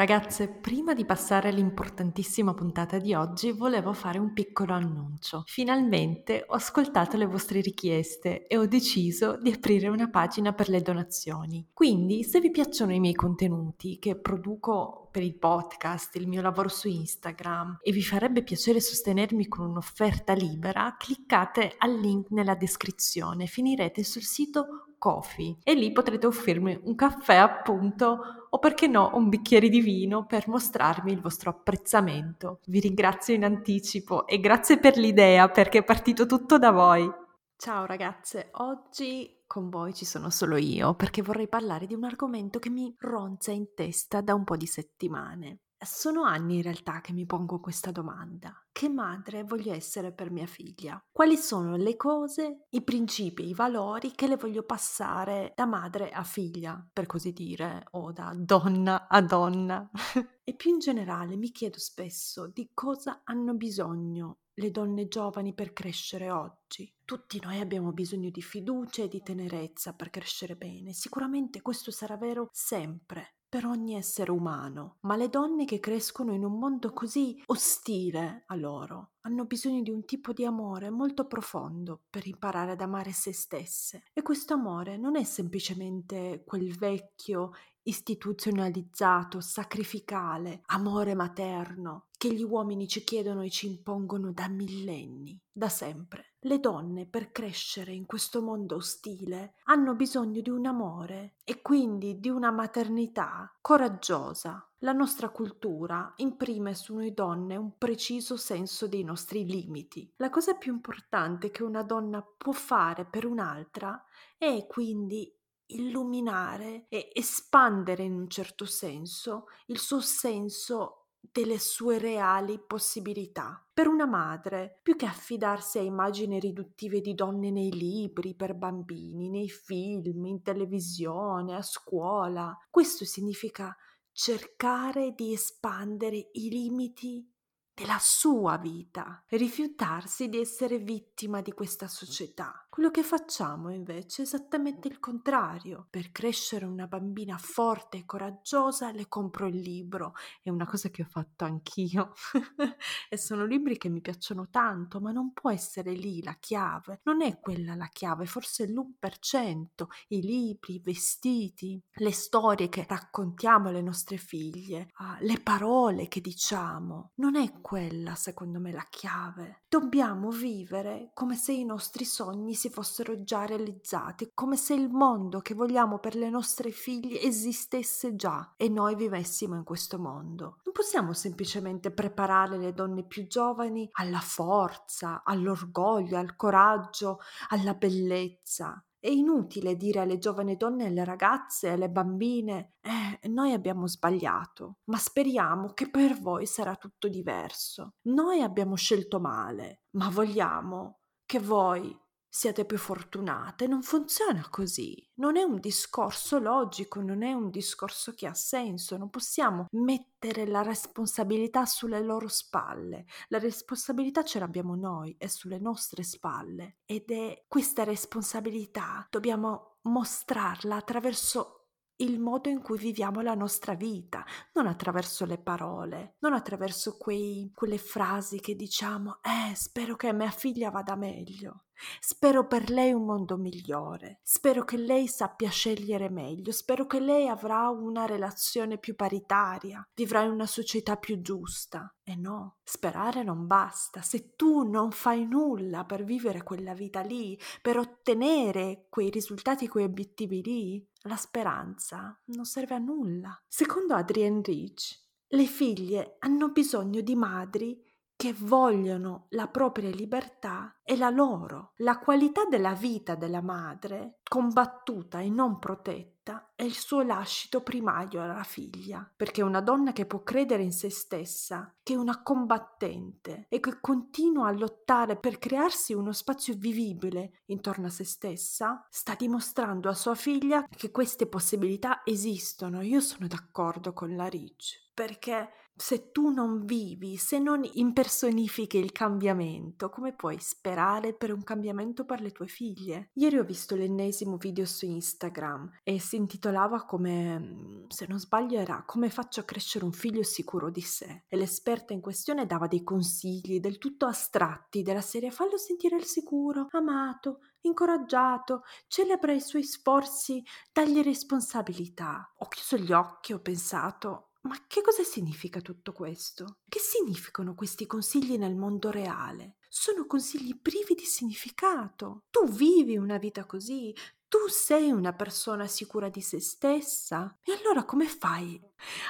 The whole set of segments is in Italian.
Ragazze, prima di passare all'importantissima puntata di oggi volevo fare un piccolo annuncio. Finalmente ho ascoltato le vostre richieste e ho deciso di aprire una pagina per le donazioni. Quindi se vi piacciono i miei contenuti che produco per il podcast, il mio lavoro su Instagram e vi farebbe piacere sostenermi con un'offerta libera, cliccate al link nella descrizione, finirete sul sito Coffee e lì potrete offrirmi un caffè appunto o perché no un bicchiere di vino per mostrarmi il vostro apprezzamento. Vi ringrazio in anticipo e grazie per l'idea perché è partito tutto da voi. Ciao ragazze, oggi con voi ci sono solo io perché vorrei parlare di un argomento che mi ronza in testa da un po' di settimane. Sono anni in realtà che mi pongo questa domanda. Che madre voglio essere per mia figlia? Quali sono le cose, i principi, i valori che le voglio passare da madre a figlia, per così dire, o da donna a donna? e più in generale mi chiedo spesso di cosa hanno bisogno le donne giovani per crescere oggi. Tutti noi abbiamo bisogno di fiducia e di tenerezza per crescere bene. Sicuramente questo sarà vero sempre per ogni essere umano, ma le donne che crescono in un mondo così ostile a loro hanno bisogno di un tipo di amore molto profondo per imparare ad amare se stesse. E questo amore non è semplicemente quel vecchio istituzionalizzato, sacrificale, amore materno che gli uomini ci chiedono e ci impongono da millenni, da sempre. Le donne, per crescere in questo mondo ostile, hanno bisogno di un amore e quindi di una maternità coraggiosa. La nostra cultura imprime su noi donne un preciso senso dei nostri limiti. La cosa più importante che una donna può fare per un'altra è quindi illuminare e espandere in un certo senso il suo senso delle sue reali possibilità. Per una madre, più che affidarsi a immagini riduttive di donne nei libri per bambini, nei film, in televisione, a scuola, questo significa cercare di espandere i limiti della sua vita, rifiutarsi di essere vittima di questa società. Quello che facciamo invece è esattamente il contrario. Per crescere una bambina forte e coraggiosa le compro il libro. È una cosa che ho fatto anch'io. e sono libri che mi piacciono tanto, ma non può essere lì la chiave. Non è quella la chiave, forse l'1%. I libri, i vestiti, le storie che raccontiamo alle nostre figlie, ah, le parole che diciamo. Non è quella, secondo me, la chiave. Dobbiamo vivere come se i nostri sogni si fossero già realizzati, come se il mondo che vogliamo per le nostre figlie esistesse già e noi vivessimo in questo mondo. Non possiamo semplicemente preparare le donne più giovani alla forza, all'orgoglio, al coraggio, alla bellezza. È inutile dire alle giovani donne, alle ragazze, alle bambine, eh, noi abbiamo sbagliato, ma speriamo che per voi sarà tutto diverso. Noi abbiamo scelto male, ma vogliamo che voi siate più fortunate. Non funziona così. Non è un discorso logico, non è un discorso che ha senso. Non possiamo mettere la responsabilità sulle loro spalle. La responsabilità ce l'abbiamo noi, è sulle nostre spalle. Ed è questa responsabilità dobbiamo mostrarla attraverso il modo in cui viviamo la nostra vita, non attraverso le parole, non attraverso quei, quelle frasi che diciamo, eh, spero che mia figlia vada meglio. Spero per lei un mondo migliore, spero che lei sappia scegliere meglio, spero che lei avrà una relazione più paritaria, vivrà in una società più giusta. E no, sperare non basta. Se tu non fai nulla per vivere quella vita lì, per ottenere quei risultati, quei obiettivi lì, la speranza non serve a nulla. Secondo Adrienne Rich, le figlie hanno bisogno di madri che vogliono la propria libertà e la loro. La qualità della vita della madre, combattuta e non protetta, è il suo lascito primario alla figlia, perché una donna che può credere in se stessa, che è una combattente e che continua a lottare per crearsi uno spazio vivibile intorno a se stessa, sta dimostrando a sua figlia che queste possibilità esistono. Io sono d'accordo con la Rich, perché se tu non vivi, se non impersonifichi il cambiamento, come puoi sperare per un cambiamento per le tue figlie? Ieri ho visto l'ennesimo video su Instagram e si intitolava come, mm, se non sbaglio, era Come faccio a crescere un figlio sicuro di sé. E l'esperta in questione dava dei consigli del tutto astratti della serie fallo sentire il sicuro, amato, incoraggiato, celebra i suoi sforzi, dagli responsabilità. Ho chiuso gli occhi ho pensato ma che cosa significa tutto questo? Che significano questi consigli nel mondo reale? Sono consigli privi di significato. Tu vivi una vita così, tu sei una persona sicura di se stessa? E allora come fai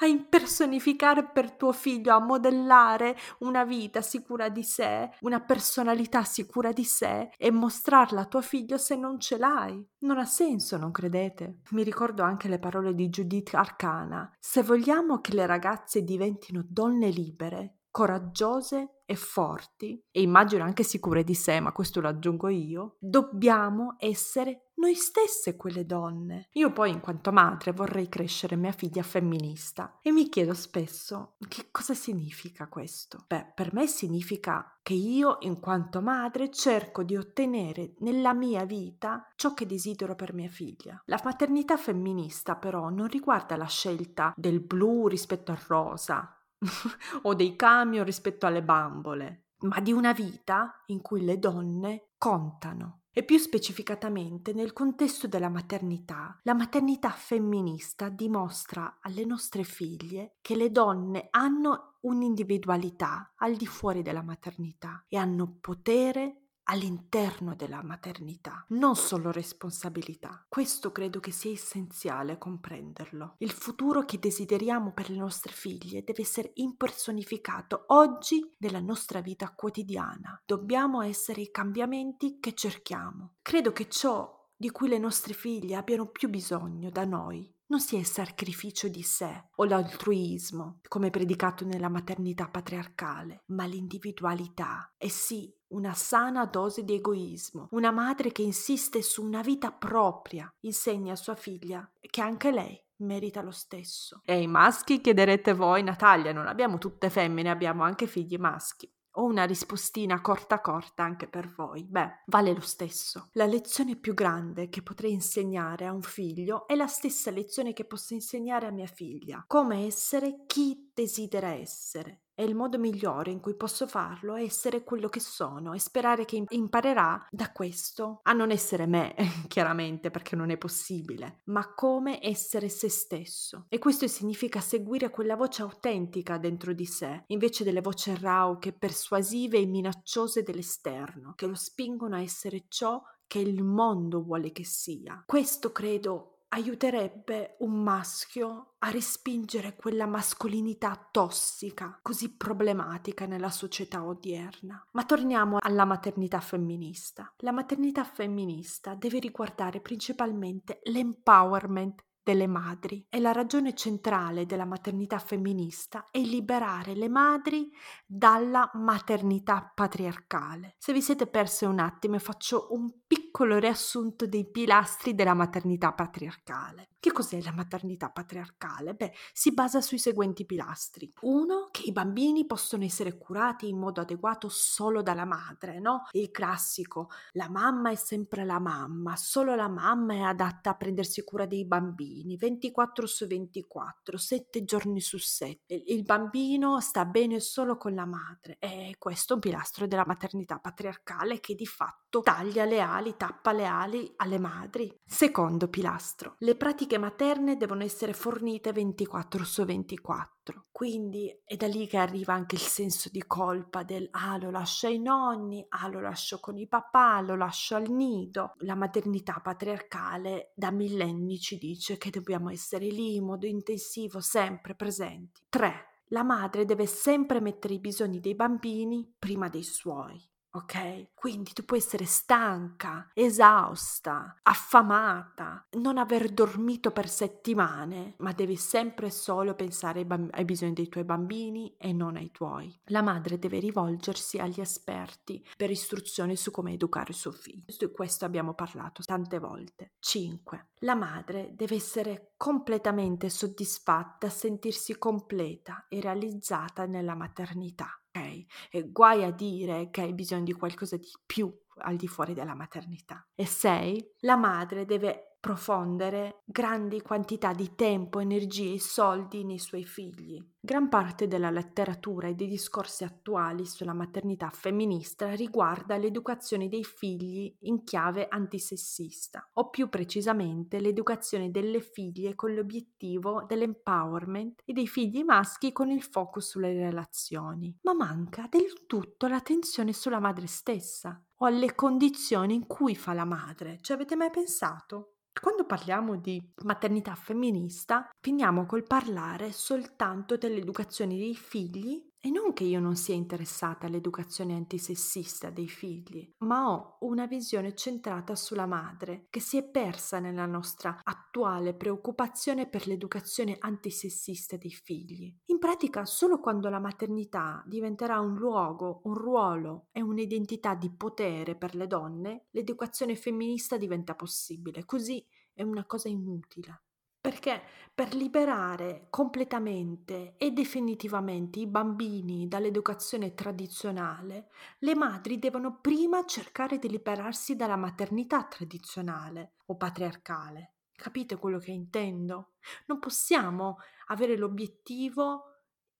a impersonificare per tuo figlio, a modellare una vita sicura di sé, una personalità sicura di sé e mostrarla a tuo figlio se non ce l'hai? Non ha senso, non credete? Mi ricordo anche le parole di Judith Arcana. Se vogliamo che le ragazze diventino donne libere, coraggiose e forti, e immagino anche sicure di sé, ma questo lo aggiungo io, dobbiamo essere noi stesse quelle donne. Io poi, in quanto madre, vorrei crescere mia figlia femminista e mi chiedo spesso che cosa significa questo. Beh, per me significa che io, in quanto madre, cerco di ottenere nella mia vita ciò che desidero per mia figlia. La maternità femminista, però, non riguarda la scelta del blu rispetto al rosa, o dei camion rispetto alle bambole, ma di una vita in cui le donne contano. E più specificatamente nel contesto della maternità, la maternità femminista dimostra alle nostre figlie che le donne hanno un'individualità al di fuori della maternità e hanno potere all'interno della maternità, non solo responsabilità. Questo credo che sia essenziale comprenderlo. Il futuro che desideriamo per le nostre figlie deve essere impersonificato oggi nella nostra vita quotidiana. Dobbiamo essere i cambiamenti che cerchiamo. Credo che ciò di cui le nostre figlie abbiano più bisogno da noi non sia il sacrificio di sé o l'altruismo, come predicato nella maternità patriarcale, ma l'individualità. E sì, una sana dose di egoismo, una madre che insiste su una vita propria, insegna a sua figlia che anche lei merita lo stesso. E i maschi chiederete voi, Natalia, non abbiamo tutte femmine, abbiamo anche figli maschi. Ho una rispostina corta corta anche per voi. Beh, vale lo stesso. La lezione più grande che potrei insegnare a un figlio è la stessa lezione che posso insegnare a mia figlia. Come essere chi desidera essere e il modo migliore in cui posso farlo è essere quello che sono e sperare che imparerà da questo a non essere me, chiaramente perché non è possibile, ma come essere se stesso. E questo significa seguire quella voce autentica dentro di sé, invece delle voci rauche, persuasive e minacciose dell'esterno, che lo spingono a essere ciò che il mondo vuole che sia. Questo credo aiuterebbe un maschio a respingere quella mascolinità tossica, così problematica nella società odierna. Ma torniamo alla maternità femminista. La maternità femminista deve riguardare principalmente l'empowerment delle madri e la ragione centrale della maternità femminista è liberare le madri dalla maternità patriarcale. Se vi siete perse un attimo faccio un piccolo riassunto dei pilastri della maternità patriarcale. Che cos'è la maternità patriarcale? Beh, si basa sui seguenti pilastri. Uno, che i bambini possono essere curati in modo adeguato solo dalla madre, no? Il classico, la mamma è sempre la mamma, solo la mamma è adatta a prendersi cura dei bambini, 24 su 24, 7 giorni su 7. Il bambino sta bene solo con la madre. E questo è un pilastro della maternità patriarcale che di fatto taglia le ali, tappa le ali alle madri. Secondo pilastro, le pratiche materne devono essere fornite 24 su 24. Quindi è da lì che arriva anche il senso di colpa del ah lo lascio ai nonni, ah lo lascio con i papà, lo lascio al nido. La maternità patriarcale da millenni ci dice che dobbiamo essere lì in modo intensivo, sempre presenti. 3 La madre deve sempre mettere i bisogni dei bambini prima dei suoi ok? Quindi tu puoi essere stanca, esausta, affamata, non aver dormito per settimane, ma devi sempre solo pensare ai, bamb- ai, bisogni dei tuoi bambini e non ai tuoi. La madre deve rivolgersi agli esperti per istruzioni su come educare suo figlio. Di questo abbiamo parlato tante volte. 5. La madre deve essere completamente soddisfatta, sentirsi completa e realizzata nella maternità e guai a dire che hai bisogno di qualcosa di più al di fuori della maternità. E sei, la madre deve profondere grandi quantità di tempo, energie e soldi nei suoi figli. Gran parte della letteratura e dei discorsi attuali sulla maternità femminista riguarda l'educazione dei figli in chiave antisessista, o più precisamente l'educazione delle figlie con l'obiettivo dell'empowerment e dei figli maschi con il focus sulle relazioni. Ma manca del tutto l'attenzione sulla madre stessa o alle condizioni in cui fa la madre. Ci avete mai pensato? Quando parliamo di maternità femminista, finiamo col parlare soltanto dell'educazione dei figli e non che io non sia interessata all'educazione antisessista dei figli, ma ho una visione centrata sulla madre, che si è persa nella nostra attuale preoccupazione per l'educazione antisessista dei figli. In pratica, solo quando la maternità diventerà un luogo, un ruolo e un'identità di potere per le donne, l'educazione femminista diventa possibile. Così è una cosa inutile. Perché per liberare completamente e definitivamente i bambini dall'educazione tradizionale, le madri devono prima cercare di liberarsi dalla maternità tradizionale o patriarcale. Capite quello che intendo? Non possiamo avere l'obiettivo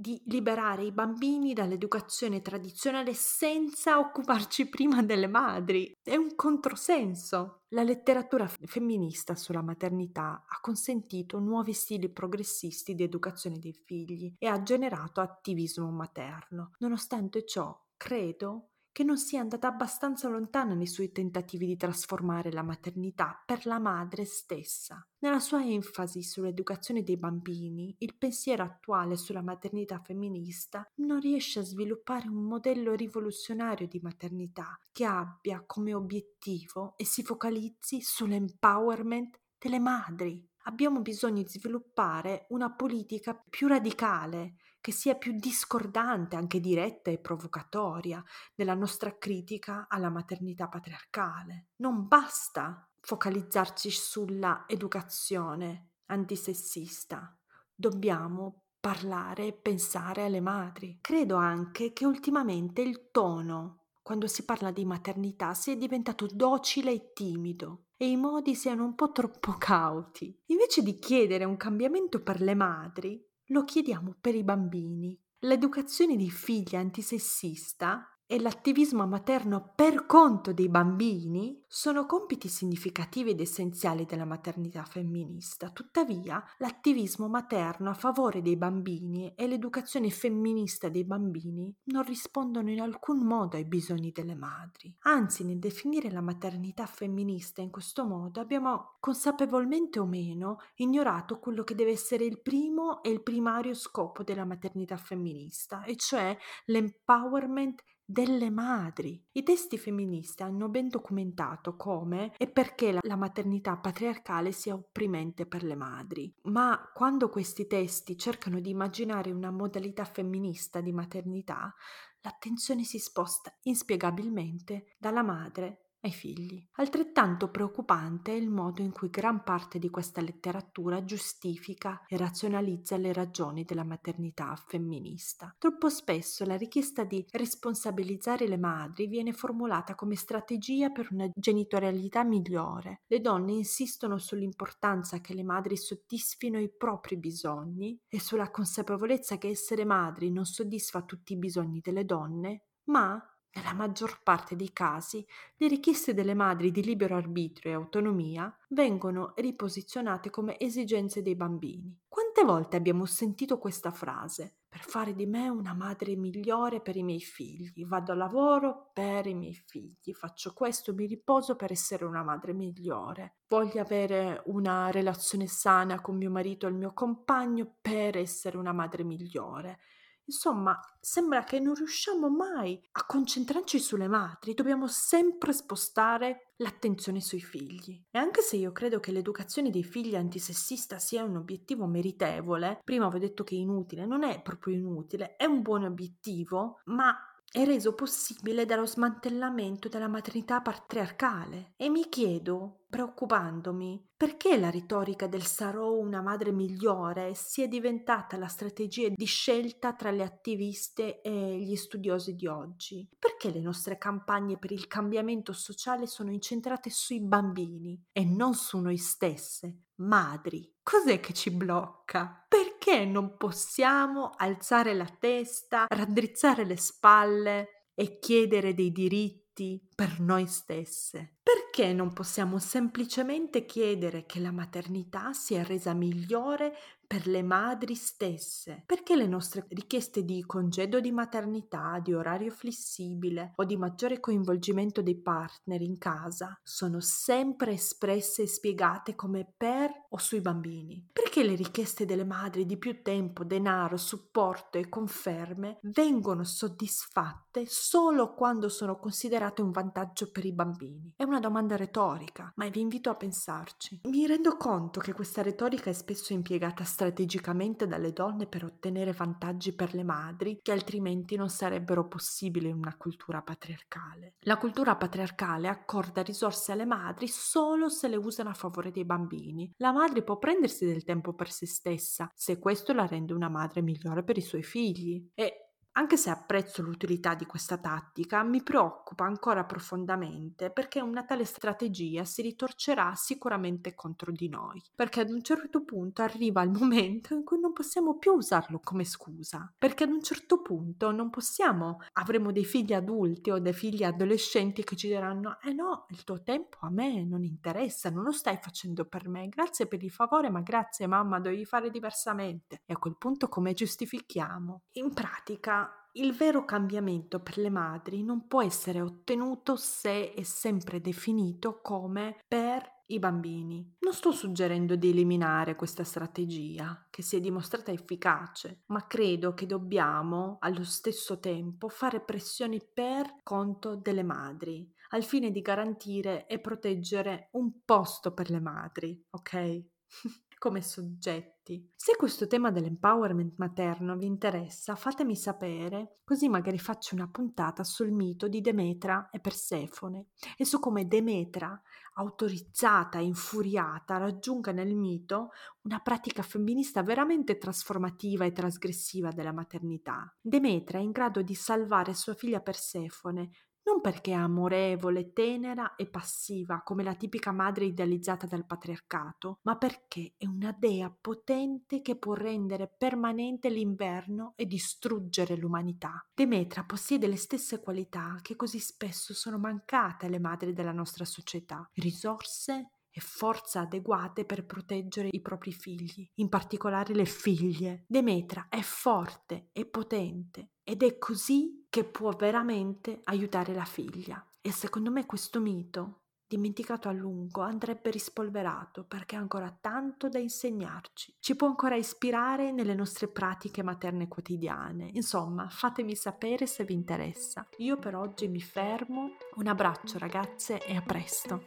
di liberare i bambini dall'educazione tradizionale senza occuparci prima delle madri. È un controsenso. La letteratura femminista sulla maternità ha consentito nuovi stili progressisti di educazione dei figli e ha generato attivismo materno. Nonostante ciò, credo che non sia andata abbastanza lontana nei suoi tentativi di trasformare la maternità per la madre stessa. Nella sua enfasi sull'educazione dei bambini, il pensiero attuale sulla maternità femminista non riesce a sviluppare un modello rivoluzionario di maternità che abbia come obiettivo e si focalizzi sull'empowerment delle madri. Abbiamo bisogno di sviluppare una politica più radicale che sia più discordante, anche diretta e provocatoria, della nostra critica alla maternità patriarcale. Non basta focalizzarci sulla educazione antisessista, dobbiamo parlare e pensare alle madri. Credo anche che ultimamente il tono quando si parla di maternità sia diventato docile e timido e i modi siano un po' troppo cauti. Invece di chiedere un cambiamento per le madri, lo chiediamo per i bambini. L'educazione dei figli antisessista e l'attivismo materno per conto dei bambini sono compiti significativi ed essenziali della maternità femminista. Tuttavia, l'attivismo materno a favore dei bambini e l'educazione femminista dei bambini non rispondono in alcun modo ai bisogni delle madri. Anzi, nel definire la maternità femminista in questo modo abbiamo consapevolmente o meno ignorato quello che deve essere il primo e il primario scopo della maternità femminista, e cioè l'empowerment delle madri. I testi femministi hanno ben documentato come e perché la maternità patriarcale sia opprimente per le madri, ma quando questi testi cercano di immaginare una modalità femminista di maternità, l'attenzione si sposta inspiegabilmente dalla madre ai figli. Altrettanto preoccupante è il modo in cui gran parte di questa letteratura giustifica e razionalizza le ragioni della maternità femminista. Troppo spesso la richiesta di responsabilizzare le madri viene formulata come strategia per una genitorialità migliore. Le donne insistono sull'importanza che le madri soddisfino i propri bisogni e sulla consapevolezza che essere madri non soddisfa tutti i bisogni delle donne, ma nella maggior parte dei casi, le richieste delle madri di libero arbitrio e autonomia vengono riposizionate come esigenze dei bambini. Quante volte abbiamo sentito questa frase? Per fare di me una madre migliore per i miei figli. Vado a lavoro per i miei figli. Faccio questo, mi riposo per essere una madre migliore. Voglio avere una relazione sana con mio marito e il mio compagno per essere una madre migliore. Insomma, sembra che non riusciamo mai a concentrarci sulle madri, dobbiamo sempre spostare l'attenzione sui figli. E anche se io credo che l'educazione dei figli antisessista sia un obiettivo meritevole, prima avevo detto che è inutile, non è proprio inutile, è un buon obiettivo, ma è reso possibile dallo smantellamento della maternità patriarcale. E mi chiedo, preoccupandomi, perché la retorica del sarò una madre migliore sia diventata la strategia di scelta tra le attiviste e gli studiosi di oggi? Perché le nostre campagne per il cambiamento sociale sono incentrate sui bambini e non su noi stesse, madri? Cos'è che ci blocca? Perché non possiamo alzare la testa, raddrizzare le spalle e chiedere dei diritti per noi stesse? Perché non possiamo semplicemente chiedere che la maternità sia resa migliore per le madri stesse? Perché le nostre richieste di congedo di maternità, di orario flessibile o di maggiore coinvolgimento dei partner in casa sono sempre espresse e spiegate come per o sui bambini? Perché le richieste delle madri di più tempo, denaro, supporto e conferme vengono soddisfatte solo quando sono considerate un vantaggio per i bambini? È una domanda retorica, ma vi invito a pensarci. Mi rendo conto che questa retorica è spesso impiegata strategicamente dalle donne per ottenere vantaggi per le madri che altrimenti non sarebbero possibili in una cultura patriarcale. La cultura patriarcale accorda risorse alle madri solo se le usano a favore dei bambini. La madre può prendersi del tempo per se stessa se questo la rende una madre migliore per i suoi figli. E anche se apprezzo l'utilità di questa tattica, mi preoccupa ancora profondamente perché una tale strategia si ritorcerà sicuramente contro di noi, perché ad un certo punto arriva il momento in cui non possiamo più usarlo come scusa, perché ad un certo punto non possiamo, avremo dei figli adulti o dei figli adolescenti che ci diranno "Eh no, il tuo tempo a me non interessa, non lo stai facendo per me, grazie per il favore, ma grazie mamma, dovevi fare diversamente". E a quel punto come giustifichiamo? In pratica il vero cambiamento per le madri non può essere ottenuto se è sempre definito come per i bambini. Non sto suggerendo di eliminare questa strategia, che si è dimostrata efficace, ma credo che dobbiamo allo stesso tempo fare pressioni per conto delle madri, al fine di garantire e proteggere un posto per le madri, ok? come soggetti. Se questo tema dell'empowerment materno vi interessa, fatemi sapere, così magari faccio una puntata sul mito di Demetra e Persefone e su come Demetra, autorizzata e infuriata, raggiunga nel mito una pratica femminista veramente trasformativa e trasgressiva della maternità. Demetra è in grado di salvare sua figlia Persefone non perché è amorevole, tenera e passiva come la tipica madre idealizzata dal patriarcato, ma perché è una dea potente che può rendere permanente l'inverno e distruggere l'umanità. Demetra possiede le stesse qualità che così spesso sono mancate alle madri della nostra società, risorse e forza adeguate per proteggere i propri figli, in particolare le figlie. Demetra è forte e potente ed è così che può veramente aiutare la figlia. E secondo me questo mito, dimenticato a lungo, andrebbe rispolverato perché ha ancora tanto da insegnarci. Ci può ancora ispirare nelle nostre pratiche materne quotidiane. Insomma, fatemi sapere se vi interessa. Io per oggi mi fermo. Un abbraccio ragazze e a presto.